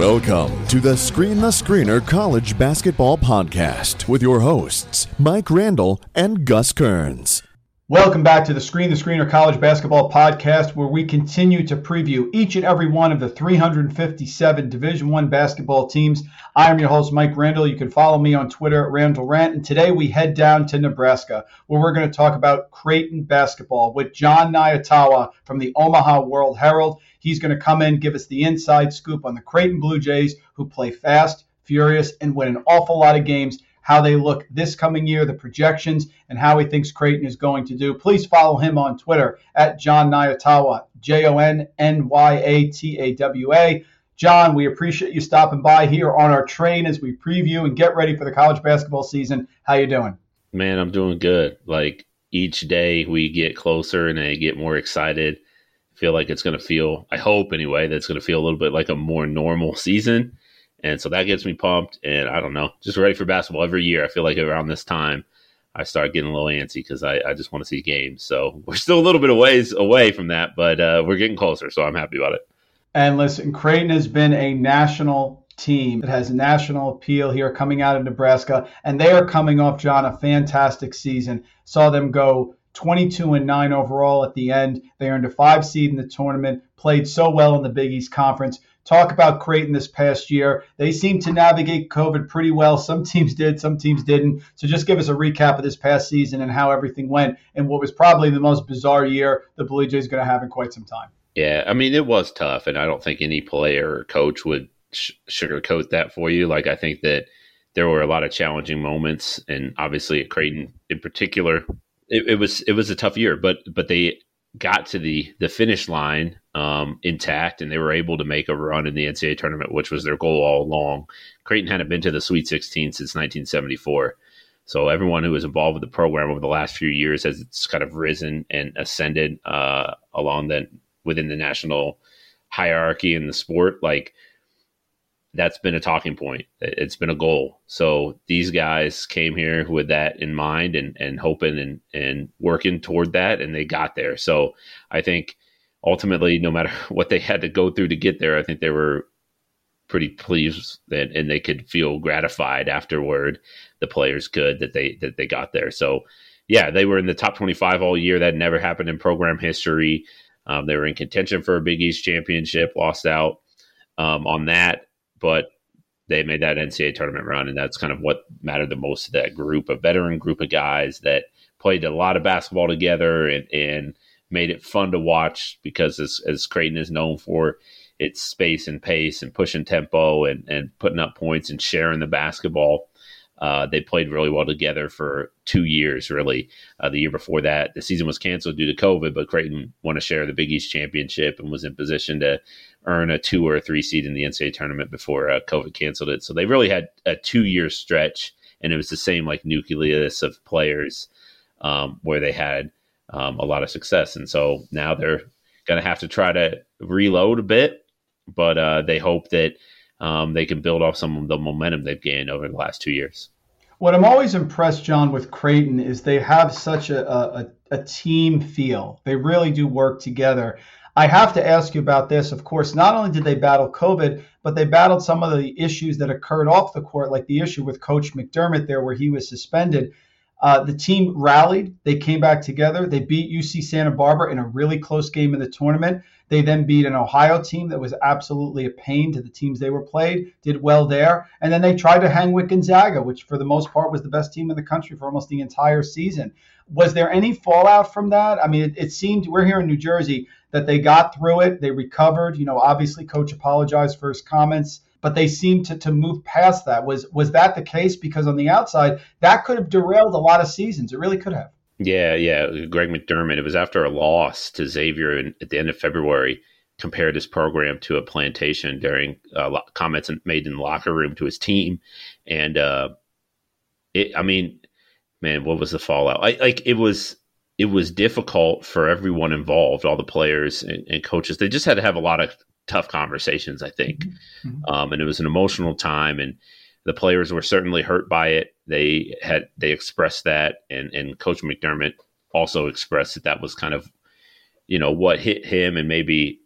Welcome to the Screen the Screener College Basketball Podcast with your hosts, Mike Randall and Gus Kearns. Welcome back to the Screen the Screener College Basketball Podcast, where we continue to preview each and every one of the 357 Division One basketball teams. I am your host, Mike Randall. You can follow me on Twitter at Randall Rant. And today we head down to Nebraska, where we're going to talk about Creighton basketball with Jon Nyatawa from the Omaha World Herald. He's going to come in, give us the inside scoop on the Creighton Blue Jays, who play fast, furious, and win an awful lot of games how they look this coming year, the projections, and how he thinks Creighton is going to do. Please follow him on Twitter at Jon Nyatawa, J O N N Y A T A W A. John, we appreciate you stopping by here on our train as we preview and get ready for the college basketball season. How you doing? Man, I'm doing good. Like each day we get closer and I get more excited. Feel like it's going to feel, I hope anyway, that's going to feel a little bit like a more normal season. And so that gets me pumped. And I don't know, just ready for basketball every year. I feel like around this time, I start getting a little antsy because I, I, just want to see games. So we're still a little bit of ways away from that, but uh, we're getting closer. So I'm happy about it. And listen, Creighton has been a national team It has national appeal here coming out of Nebraska. And they are coming off, John, a fantastic season. Saw them go 22 and 9 overall at the end. They earned a five seed in the tournament, played so well in the Big East Conference talk about Creighton this past year. They seem to navigate COVID pretty well. Some teams did, some teams didn't. So just give us a recap of this past season and how everything went and what was probably the most bizarre year the Blue Jays going to have in quite some time. Yeah, I mean, it was tough, and I don't think any player or coach would sh- sugarcoat that for you. Like, I think that there were a lot of challenging moments, and obviously at Creighton in particular, it, it was it was a tough year. But but they got to the the finish line um, intact, and they were able to make a run in the NCAA tournament, which was their goal all along. Creighton hadn't been to the Sweet 16 since 1974. So everyone who was involved with the program over the last few years has it's kind of risen and ascended uh, along the within the national hierarchy in the sport. Like that's been a talking point. It's been a goal. So these guys came here with that in mind and, and hoping and, and working toward that, and they got there. So I think ultimately, no matter what they had to go through to get there, I think they were pretty pleased that and they could feel gratified afterward. The players could that they that they got there. So yeah, they were in the top twenty five all year. That never happened in program history. Um, they were in contention for a Big East championship, lost out um, on that but they made that NCAA tournament run, and that's kind of what mattered the most to that group, a veteran group of guys that played a lot of basketball together and, and made it fun to watch because as, as Creighton is known for its space and pace and pushing tempo and, and putting up points and sharing the basketball. Uh, they played really well together for two years, really. Uh, the year before that, the season was canceled due to COVID, but Creighton won a share of the Big East championship and was in position to earn a two or a three seed in the NCAA tournament before uh, COVID canceled it. So they really had a two year stretch, and it was the same like nucleus of players um, where they had um, a lot of success. And so now they're going to have to try to reload a bit, but uh, they hope that um, they can build off some of the momentum they've gained over the last two years. What I'm always impressed, John, with Creighton is they have such a, a, a team feel. They really do work together. I have to ask you about this. Of course, not only did they battle COVID, but they battled some of the issues that occurred off the court, like the issue with Coach McDermott there, where he was suspended. Uh, the team rallied. They came back together. They beat UC Santa Barbara in a really close game in the tournament. They then beat an Ohio team that was absolutely a pain to the teams they were played, did well there. And then they tried to hang with Gonzaga, which for the most part was the best team in the country for almost the entire season. Was there any fallout from that? I mean, it, it seemed we're here in New Jersey that they got through it. They recovered. You know, obviously, coach apologized for his comments but they seemed to, to move past that. Was was that the case? Because on the outside, that could have derailed a lot of seasons. It really could have. Yeah, yeah. Greg McDermott. It was after a loss to Xavier in, at the end of February. Compared his program to a plantation during uh, comments made in the locker room to his team, and uh, it. I mean, man, what was the fallout? I, like it was. It was difficult for everyone involved, all the players and, and coaches. They just had to have a lot of tough conversations, I think. Mm-hmm. mm-hmm. Um, and it was an emotional time, and the players were certainly hurt by it. They had they expressed that, and and Coach McDermott also expressed that that was kind of you know what hit him and maybe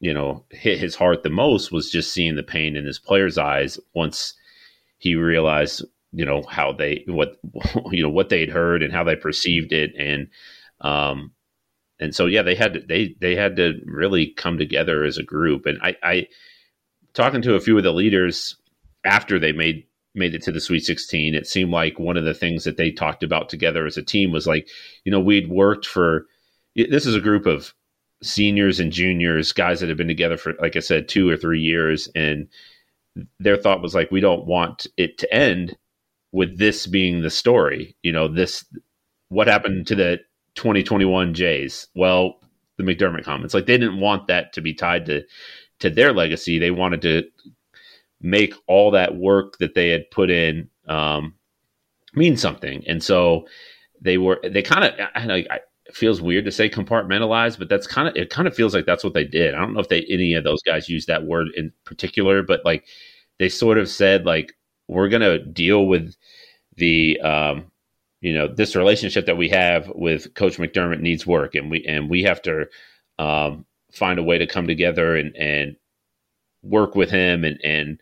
you know hit his heart the most was just seeing the pain in his players' eyes once he realized you know how they what you know what they'd heard and how they perceived it and um and so yeah they had to they they had to really come together as a group and i i talking to a few of the leaders after they made made it to the Sweet 16, it seemed like one of the things that they talked about together as a team was like, you know, we'd worked for this is a group of seniors and juniors, guys that have been together for, like I said, two or three years. And their thought was like, we don't want it to end with this being the story. You know, this, what happened to the 2021 Jays? Well, the McDermott comments, like they didn't want that to be tied to, to their legacy. They wanted to make all that work that they had put in um, mean something. And so they were they kind of I know it feels weird to say compartmentalized, but that's kind of it. Kind of feels like that's what they did. I don't know if they any of those guys used that word in particular, but like they sort of said like we're gonna deal with the um, you know this relationship that we have with Coach McDermott needs work, and we and we have to um, find a way to come together and and work with him and and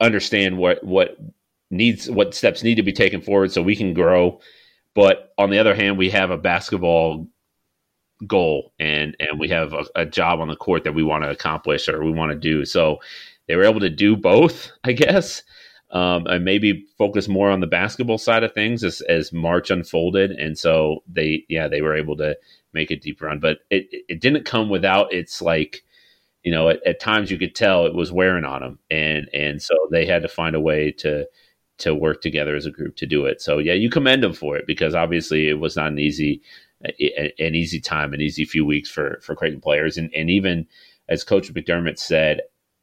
understand what what needs what steps need to be taken forward so we can grow. But on the other hand, we have a basketball goal and and we have a, a job on the court that we want to accomplish or we want to do. So they were able to do both, I guess. Um, and maybe focus more on the basketball side of things as, as March unfolded. And so they, yeah, they were able to make a deep run, but it, it didn't come without its like you know, at, at, times you could tell it was wearing on them, and and so they had to find a way to to work together as a group to do it. So yeah, you commend them for it because obviously it was not an easy an easy time, an easy few weeks for for Creighton players, and and even as Coach McDermott said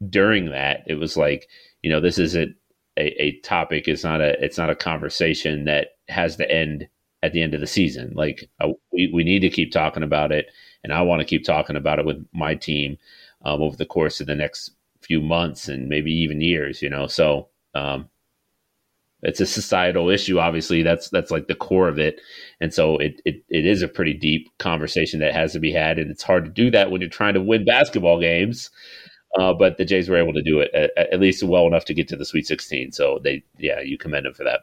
during that, it was like you know this isn't a, a topic, it's not a it's not a conversation that has to end at the end of the season. Like uh, we we need to keep talking about it, and I want to keep talking about it with my team um, over the course of the next few months and maybe even years. You know, so um, it's a societal issue. Obviously, that's that's like the core of it, and so it, it it is a pretty deep conversation that has to be had, and it's hard to do that when you're trying to win basketball games. Uh, but the Jays were able to do it at, at, least well enough to get to the Sweet 16. So they, yeah, you commend them for that.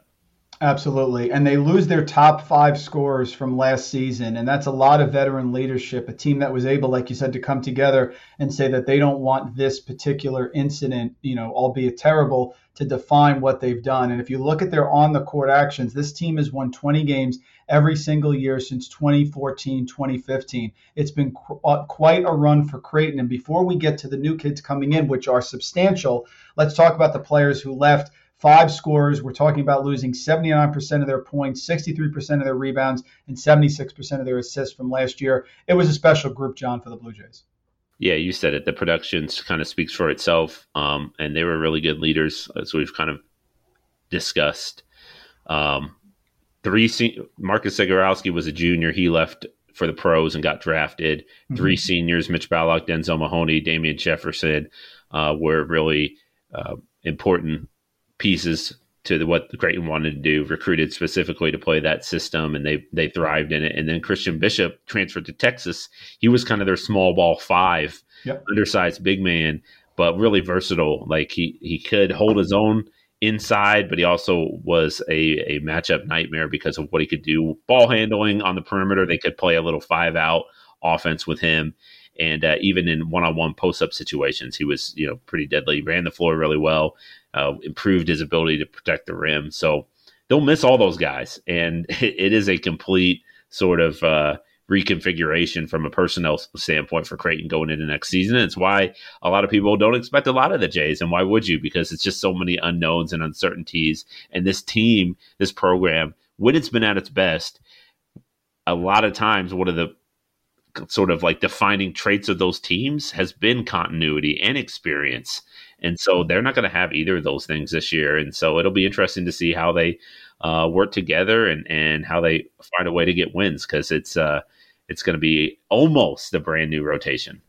Absolutely. And they lose their top five scorers from last season. And that's a lot of veteran leadership, a team that was able, like you said, to come together and say that they don't want this particular incident, you know, albeit terrible, to define what they've done. And if you look at their on the court actions, this team has won 20 games every single year since 2014, 2015. It's been qu- uh, quite a run for Creighton. And before we get to the new kids coming in, which are substantial, let's talk about the players who left five scorers. We're talking about losing 79% of their points, 63% of their rebounds, and 76% of their assists from last year. It was a special group, John, for the Blue Jays. Yeah, you said it. The production kind of speaks for itself, um, and they were really good leaders, as we've kind of discussed. Um, three se- Marcus Zegarowski was a junior. He left for the pros and got drafted. Mm-hmm. Three seniors: Mitch Ballock, Denzel Mahoney, Damian Jefferson, uh, were really uh, important pieces to the, what the Creighton wanted to do, recruited specifically to play that system, and they they thrived in it. And then Christian Bishop transferred to Texas. He was kind of their small ball five, yep. undersized big man, but really versatile. Like he he could hold his own inside, but he also was a, a matchup nightmare because of what he could do. Ball handling on the perimeter, they could play a little five out offense with him. And uh, even in one on one post up situations, he was you know pretty deadly. Ran the floor really well, uh, improved his ability to protect the rim. So they'll miss all those guys, and it, it is a complete sort of uh, reconfiguration from a personnel standpoint for Creighton going into next season. It's why a lot of people don't expect a lot of the Jays, and why would you? Because it's just so many unknowns and uncertainties. And this team, this program, when it's been at its best, a lot of times one of the sort of like defining traits of those teams has been continuity and experience. And so they're not going to have either of those things this year. And so it'll be interesting to see how they uh, work together and, and how they find a way to get wins because it's uh, it's going to be almost a brand new rotation.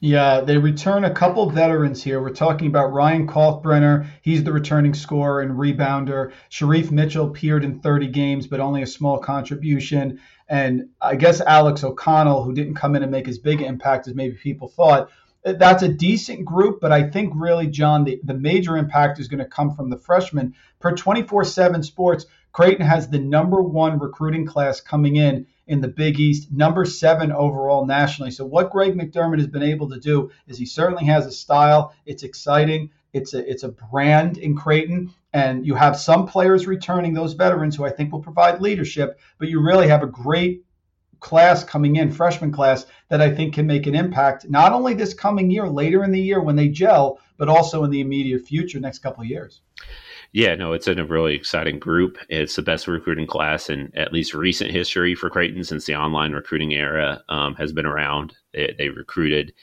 Yeah, they return a couple veterans here. We're talking about Ryan Kalkbrenner. He's the returning scorer and rebounder. Shereef Mitchell appeared in 30 games, but only a small contribution. And I guess Alex O'Connell, who didn't come in and make as big an impact as maybe people thought. Eh, that's a decent group, but I think really, John, the, the major impact is going to come from the freshmen. Per 24 7 Sports, Creighton has the number one recruiting class coming in in the Big East, number seven overall nationally. So what Greg McDermott has been able to do is he certainly has a style. It's exciting. It's a it's a brand in Creighton, and you have some players returning, those veterans who I think will provide leadership. But you really have a great class coming in, freshman class, that I think can make an impact not only this coming year, later in the year when they gel, but also in the immediate future, next couple of years. Yeah, no, it's in a really exciting group. It's the best recruiting class in at least recent history for Creighton since the online recruiting era um, has been around. They, they recruited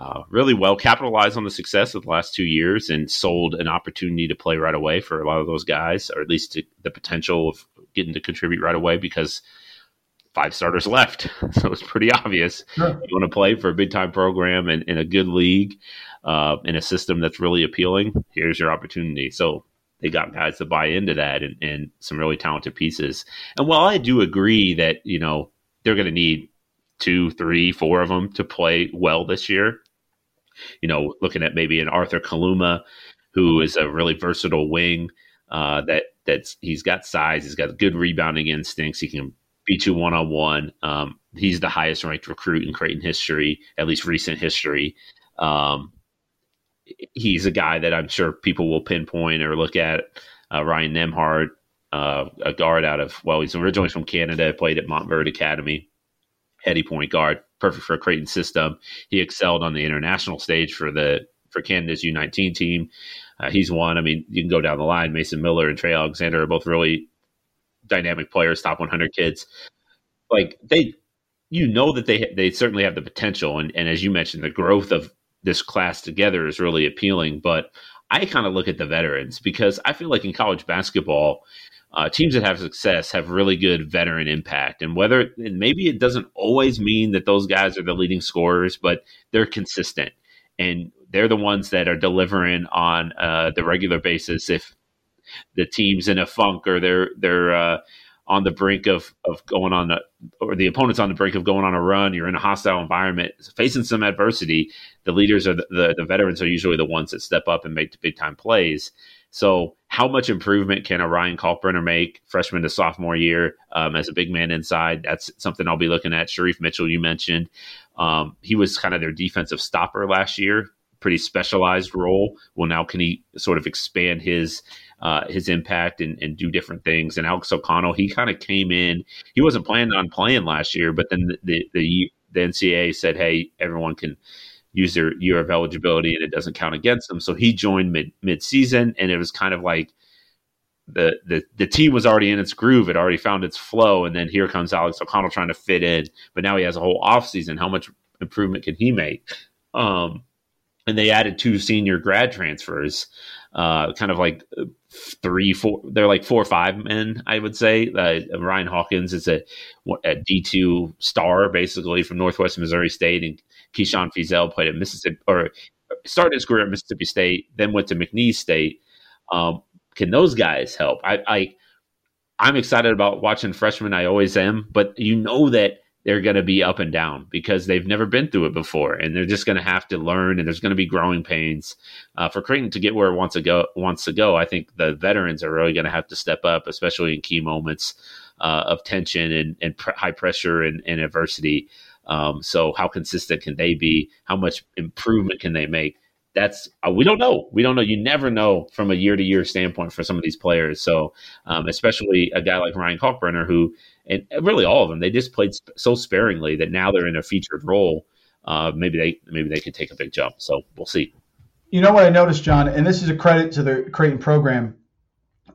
uh, really well, capitalized on the success of the last two years, and sold an opportunity to play right away for a lot of those guys, or at least to, the potential of getting to contribute right away because five starters left. so it's pretty obvious. Sure. You want to play for a big time program and in a good league, uh, in a system that's really appealing. Here's your opportunity. So they got guys to buy into that and, and some really talented pieces. And while I do agree that, you know, they're going to need two, three, four of them to play well this year, you know, looking at maybe an Arthur Kaluma, who is a really versatile wing, uh, that that's he's got size, he's got good rebounding instincts, he can beat you one on one. He's the highest ranked recruit in Creighton history, at least recent history. Um, he's a guy that I'm sure people will pinpoint or look at. Uh, Ryan Nembhard, uh, a guard out of well, he's originally from Canada, played at Montverde Academy, heady point guard, perfect for a Creighton system. He excelled on the international stage for the for Canada's U19 team. Uh, he's one. I mean, you can go down the line. Mason Miller and Trey Alexander are both really dynamic players, top 100 kids. Like they, you know that they they certainly have the potential, and and as you mentioned, the growth of this class together is really appealing. But I kind of look at the veterans because I feel like in college basketball, uh, teams that have success have really good veteran impact. And whether and maybe it doesn't always mean that those guys are the leading scorers, but they're consistent and they're the ones that are delivering on uh, the regular basis. If the team's in a funk or they're they're uh, on the brink of of going on a, or the opponent's on the brink of going on a run, you're in a hostile environment, facing some adversity. The leaders are the, the, the veterans are usually the ones that step up and make the big time plays. So, how much improvement can a Ryan Kalkbrenner make, freshman to sophomore year, um, as a big man inside? That's something I'll be looking at. Shereef Mitchell, you mentioned, um, he was kind of their defensive stopper last year, pretty specialized role. Well, now can he sort of expand his uh, his impact and, and, do different things. And Alex O'Connell, he kind of came in. He wasn't planning on playing last year, but then the the, the, the NCAA said, "Hey, everyone can." use their year of eligibility and it doesn't count against them. So he joined mid mid season and it was kind of like the, the the team was already in its groove, it already found its flow, and then here comes Alex O'Connell trying to fit in. But now he has a whole off season. How much improvement can he make? Um, and they added two senior grad transfers, uh, kind of like three, four. They're like four or five men, I would say. Uh, Ryan Hawkins is a a D two star, basically from Northwest Missouri State, and Keyshawn Feazell played at Mississippi or started his career at Mississippi State, then went to McNeese State. Um, can those guys help? I, I I'm excited about watching freshmen. I always am, but you know that they're going to be up and down because they've never been through it before, and they're just going to have to learn. And there's going to be growing pains uh, for Creighton to get where it wants to go. Wants to go. I think the veterans are really going to have to step up, especially in key moments uh, of tension and, and pr- high pressure and, and adversity. Um, so, how consistent can they be? How much improvement can they make? that's uh, we don't know. We don't know. You never know from a year to year standpoint for some of these players. So, um, especially a guy like Ryan Kalkbrenner, who and really all of them, they just played so sparingly that now they're in a featured role. Uh, maybe they maybe they could take a big jump. So we'll see. You know what I noticed, John, and this is a credit to the Creighton program.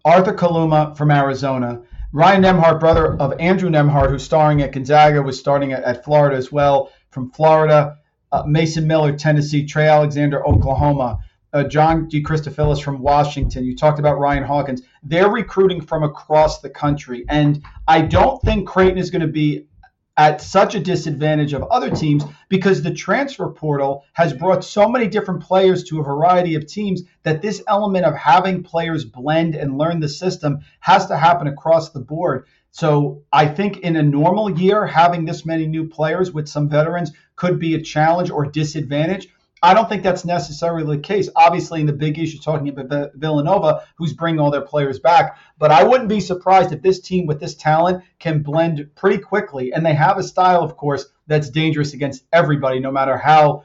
Arthur Kaluma from Arizona, Ryan Nembhard, brother of Andrew Nembhard, who's starring at Gonzaga, was starting at, at Florida as well. From Florida, uh, Mason Miller, Tennessee, Trey Alexander, Oklahoma, uh, John D. Christofilis from Washington. You talked about Ryan Hawkins. They're recruiting from across the country. And I don't think Creighton is going to be at such a disadvantage of other teams because the transfer portal has brought so many different players to a variety of teams that this element of having players blend and learn the system has to happen across the board. So I think in a normal year, having this many new players with some veterans could be a challenge or disadvantage. I don't think that's necessarily the case. Obviously, in the Big East, you're talking about Villanova, who's bringing all their players back. But I wouldn't be surprised if this team with this talent can blend pretty quickly. And they have a style, of course, that's dangerous against everybody, no matter how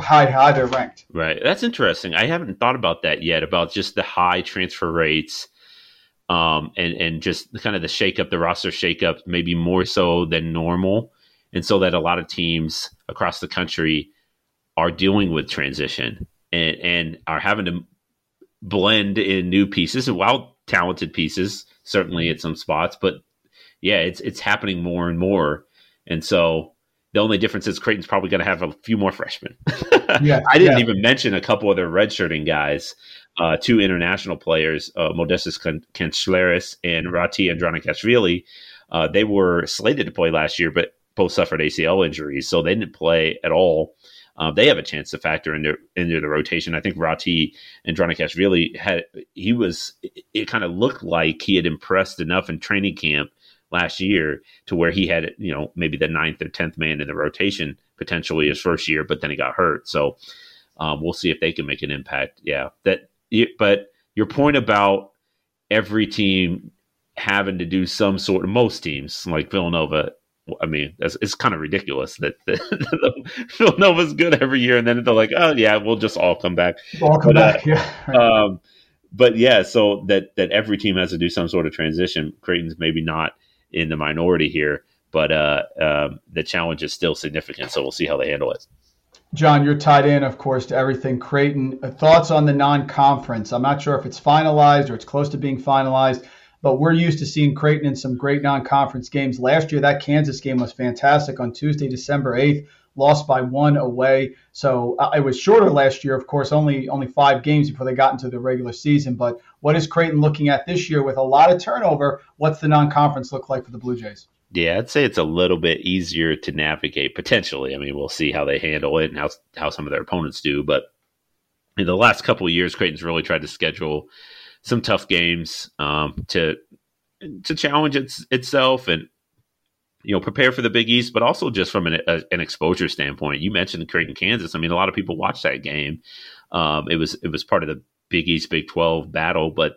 high, high they're ranked. Right. That's interesting. I haven't thought about that yet, about just the high transfer rates um, and and just kind of the shake up, the roster shake up, maybe more so than normal, and so that a lot of teams across the country are dealing with transition and and are having to blend in new pieces, and while talented pieces, certainly at some spots, but yeah, it's it's happening more and more, and so the only difference is Creighton's probably going to have a few more freshmen. yeah, I didn't yeah. even mention a couple of their redshirting guys uh, two international players, uh, Modestas Kancleris and Rati Andronikashvili. Uh, they were slated to play last year, but both suffered ACL injuries, so they didn't play at all. Uh, they have a chance to factor into into the rotation. I think Rati really had he was it, it kind of looked like he had impressed enough in training camp last year to where he had you know maybe the ninth or tenth man in the rotation potentially his first year, but then he got hurt. So um, we'll see if they can make an impact. Yeah, that but your point about every team having to do some sort of most teams like Villanova. I mean, it's kind of ridiculous that the, the Villanova's good every year, and then they're like, "Oh yeah, we'll just all come back." All come but, back, uh, yeah. um, but yeah, so that that every team has to do some sort of transition. Creighton's maybe not in the minority here, but uh, um, the challenge is still significant. So we'll see how they handle it. John, you're tied in, of course, to everything Creighton. Uh, thoughts on the non conference? I'm not sure if it's finalized or it's close to being finalized, but we're used to seeing Creighton in some great non conference games. Last year, that Kansas game was fantastic on Tuesday, December 8th, lost by one away. So uh, it was shorter last year, of course, only only five games before they got into the regular season. But what is Creighton looking at this year with a lot of turnover? What's the non conference look like for the Blue Jays? Yeah, I'd say it's a little bit easier to navigate potentially. I mean, we'll see how they handle it and how how some of their opponents do. But in the last couple of years, Creighton's really tried to schedule some tough games um, to to challenge its, itself and you know prepare for the Big East, but also just from an, a, an exposure standpoint. You mentioned Creighton, Kansas. I mean, a lot of people watched that game. Um, it was it was part of the Big East Big Twelve battle, but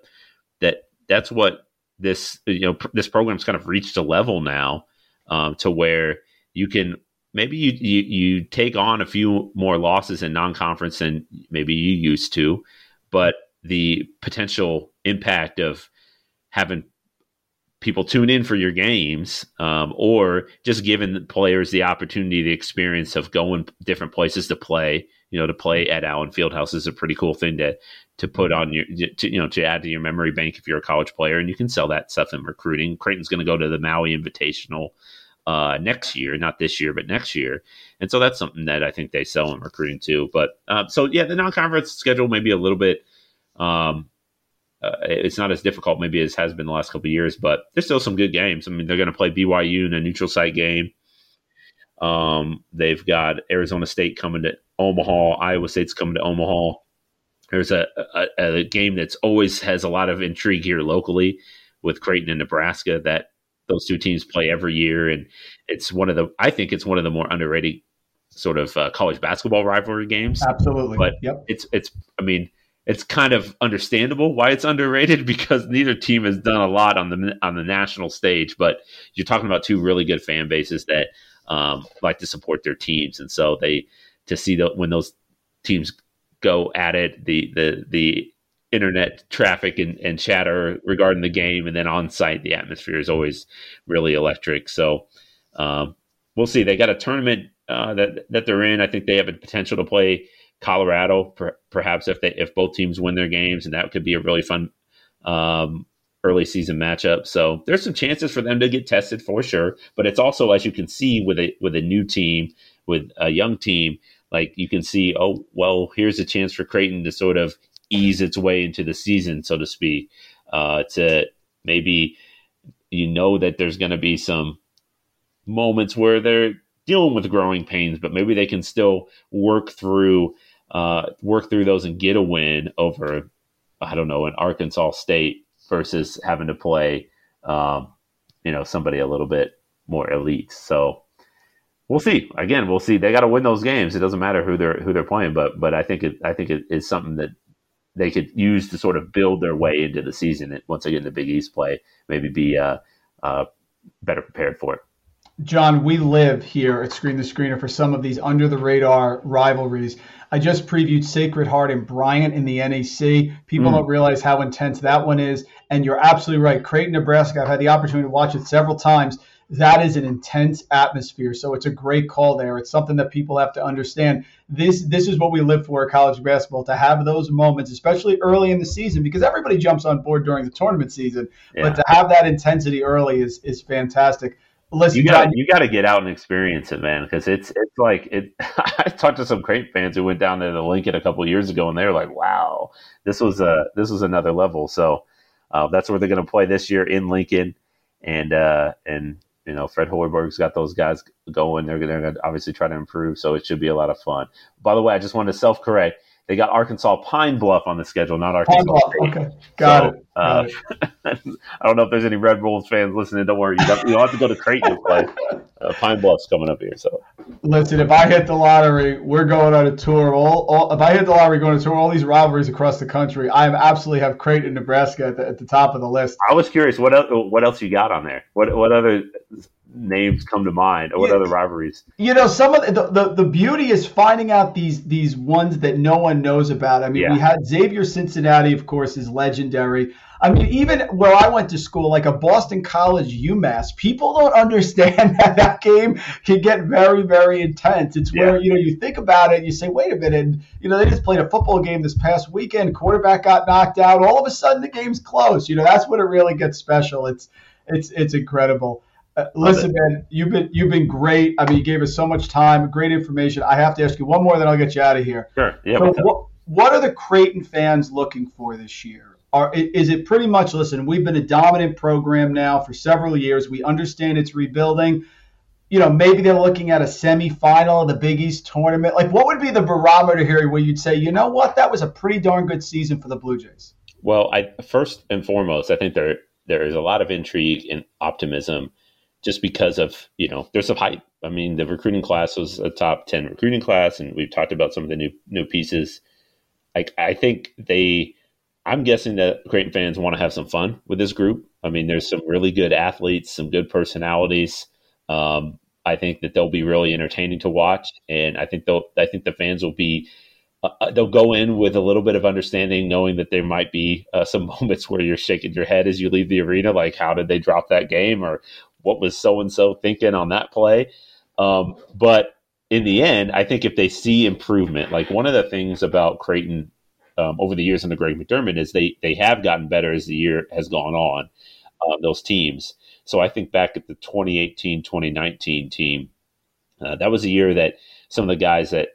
that that's what this you know pr- this program's kind of reached a level now um, to where you can maybe you, you you take on a few more losses in non-conference than maybe you used to, but the potential impact of having people tune in for your games um, or just giving players the opportunity the experience of going different places to play you know to play at allen fieldhouse is a pretty cool thing to to put on your to, you know to add to your memory bank if you're a college player and you can sell that stuff in recruiting. Creighton's going to go to the maui invitational uh, next year not this year but next year. And so that's something that i think they sell in recruiting too. But uh, so yeah the non-conference schedule may be a little bit um, uh, it's not as difficult maybe as has been the last couple of years but there's still some good games. I mean they're going to play byu in a neutral site game. Um, they've got arizona state coming to omaha. Iowa state's coming to omaha. There's a, a, a, game that's always has a lot of intrigue here locally with Creighton and Nebraska that those two teams play every year, and it's one of the I think it's one of the more underrated sort of uh, college basketball rivalry games. Absolutely, but yep. it's it's I mean it's kind of understandable why it's underrated because neither team has done a lot on the on the national stage. But you're talking about two really good fan bases that um, like to support their teams, and so they to see that when those teams go at it, the the the internet traffic and, and chatter regarding the game, and then on site, the atmosphere is always really electric. So um, we'll see. They got a tournament uh, that that they're in. I think they have a potential to play Colorado, per, perhaps if they if both teams win their games, and that could be a really fun um, early season matchup. So there's some chances for them to get tested for sure. But it's also, as you can see, with a with a new team, with a young team, like you can see, oh well, here's a chance for Creighton to sort of ease its way into the season, so to speak. Uh, to maybe you know that there's going to be some moments where they're dealing with growing pains, but maybe they can still work through uh, work through those and get a win over, I don't know, an Arkansas State versus having to play, um, you know, somebody a little bit more elite. So we'll see. Again, we'll see. They got to win those games. It doesn't matter who they're who they're playing, but but I think it, I think it is something that they could use to sort of build their way into the season. Once they get into Big East play, maybe be uh, uh, better prepared for it. John, we live here at Screen the Screener for some of these under the radar rivalries. I just previewed Sacred Heart and Bryant in the NEC. People mm. don't realize how intense that one is. And you're absolutely right. Creighton, Nebraska, I've had the opportunity to watch it several times. That is an intense atmosphere. So it's a great call there. It's something that people have to understand. This this is what we live for at college basketball to have those moments, especially early in the season, because everybody jumps on board during the tournament season. Yeah. But to have that intensity early is is fantastic. Listen, you got you got to get out and experience it, man, because it's it's like it. I talked to some Creighton fans who went down there to Lincoln a couple years ago, and they were like, "Wow, this was a this was another level." So uh, that's where they're going to play this year in Lincoln, and uh, and you know Fred Hoiberg's got those guys going. They're going to obviously try to improve, so it should be a lot of fun. By the way, I just wanted to self correct. They got Arkansas Pine Bluff on the schedule, not Arkansas Pine Bluff. State. Okay, got, so, it. got uh, it. I don't know if there's any Red Bulls fans listening. Don't worry, you don't, you don't have to go to Creighton to play. Uh, Pine Bluff's coming up here. So listen, if I hit the lottery, we're going on a tour. All, all if I hit the lottery, going to tour all these rivalries across the country. I absolutely have Creighton, Nebraska at the, at the top of the list. I was curious, what else, what else you got on there? What what other names come to mind? Or what yeah. other rivalries? You know some of the, the, the beauty is finding out these these ones that no one knows about. I mean yeah. we had xavier cincinnati of course is legendary. I mean even where i went to school like a boston college umass people don't understand that that game can get very very intense. It's yeah. where you know you think about it you say wait a minute you know they just played a football game this past weekend quarterback got knocked out all of a sudden the game's close. You know that's when it really gets special. It's it's it's incredible uh, listen, man, you've been you've been great. I mean, you gave us so much time, great information. I have to ask you one more, then I'll get you out of here. Sure. Yeah. So what, what are the Creighton fans looking for this year? Are, is it pretty much? Listen, we've been a dominant program now for several years. We understand it's rebuilding. You know, maybe they're looking at a semifinal of the Big East tournament. Like, what would be the barometer here where you'd say, you know what, that was a pretty darn good season for the Blue Jays? Well, I first and foremost, I think there there is a lot of intrigue and optimism just because of you know there's some hype. I mean, the recruiting class was a top ten recruiting class, and we've talked about some of the new new pieces. I I think they. I'm guessing that Creighton fans want to have some fun with this group. I mean, there's some really good athletes, some good personalities. Um, I think that they'll be really entertaining to watch, and I think they'll. I think the fans will be. Uh, uh they'll go in with a little bit of understanding, knowing that there might be uh, some moments where you're shaking your head as you leave the arena, like how did they drop that game, or what was so and so thinking on that play. Um, but in the end, I think if they see improvement, like one of the things about Creighton um, over the years under Greg McDermott is they they have gotten better as the year has gone on. Uh, those teams. So I think back at the 2018 2019 team, uh, that was a year that some of the guys that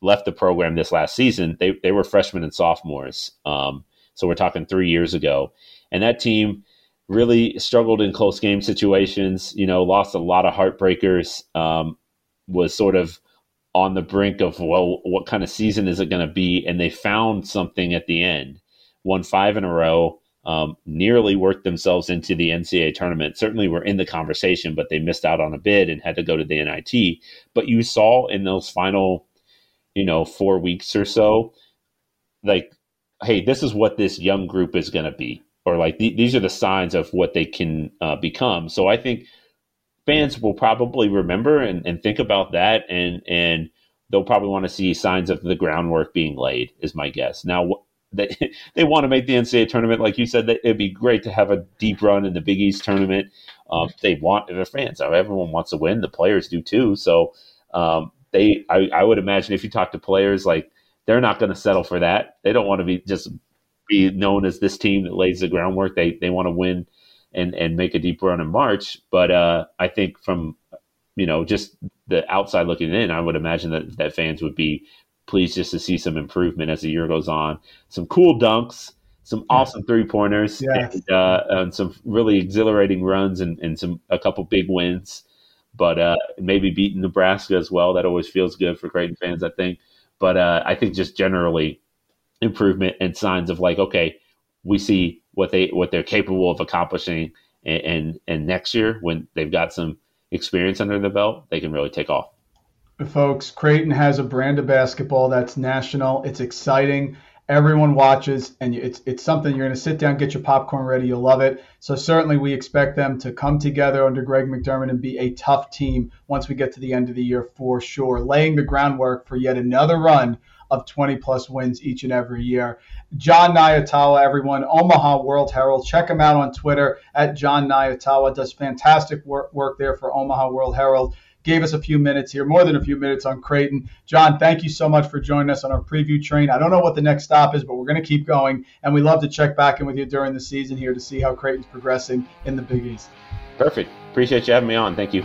left the program this last season they they were freshmen and sophomores. Um, so we're talking three years ago, and that team really struggled in close game situations. You know, lost a lot of heartbreakers. Um, was sort of on the brink of well, what kind of season is it going to be? And they found something at the end. Won five in a row. um, nearly worked themselves into the NCAA tournament. Certainly were in the conversation, but they missed out on a bid and had to go to the NIT. But you saw in those final, you know, four weeks or so, like, hey, this is what this young group is going to be, or like th- these are the signs of what they can uh, become. So I think fans will probably remember and, and think about that, and and they'll probably want to see signs of the groundwork being laid. Is my guess. Now they they want to make the NCAA tournament, like you said. That it'd be great to have a deep run in the Big East tournament. Um, they want their fans. Everyone wants to win. The players do too. So um, they, I, I would imagine, if you talk to players, like they're not going to settle for that. They don't want to be just be known as this team that lays the groundwork. They they want to win and and make a deep run in March. But uh, I think from you know just the outside looking in, I would imagine that that fans would be pleased just to see some improvement as the year goes on. Some cool dunks, some awesome three pointers, yes. and, uh, and, some really exhilarating runs, and, and some a couple big wins. But uh, maybe beating Nebraska as well. That always feels good for Creighton fans, I think. But uh, I think just generally improvement and signs of like, okay, we see what they what they're capable of accomplishing, and and, and next year when they've got some experience under the belt, they can really take off folks. Creighton has a brand of basketball that's national. It's exciting. Everyone watches, and it's it's something you're going to sit down, get your popcorn ready. You'll love it. So certainly, we expect them to come together under Greg McDermott and be a tough team once we get to the end of the year for sure, laying the groundwork for yet another run of 20 plus wins each and every year. Jon Nyatawa, everyone, Omaha World Herald. Check him out on Twitter at Jon Nyatawa. Does fantastic work, work there for Omaha World Herald gave us a few minutes here, more than a few minutes on Creighton. John, thank you so much for joining us on our preview train. I don't know what the next stop is, but we're going to keep going. And we love to check back in with you during the season here to see how Creighton's progressing in the Big East. Perfect. Appreciate you having me on. Thank you.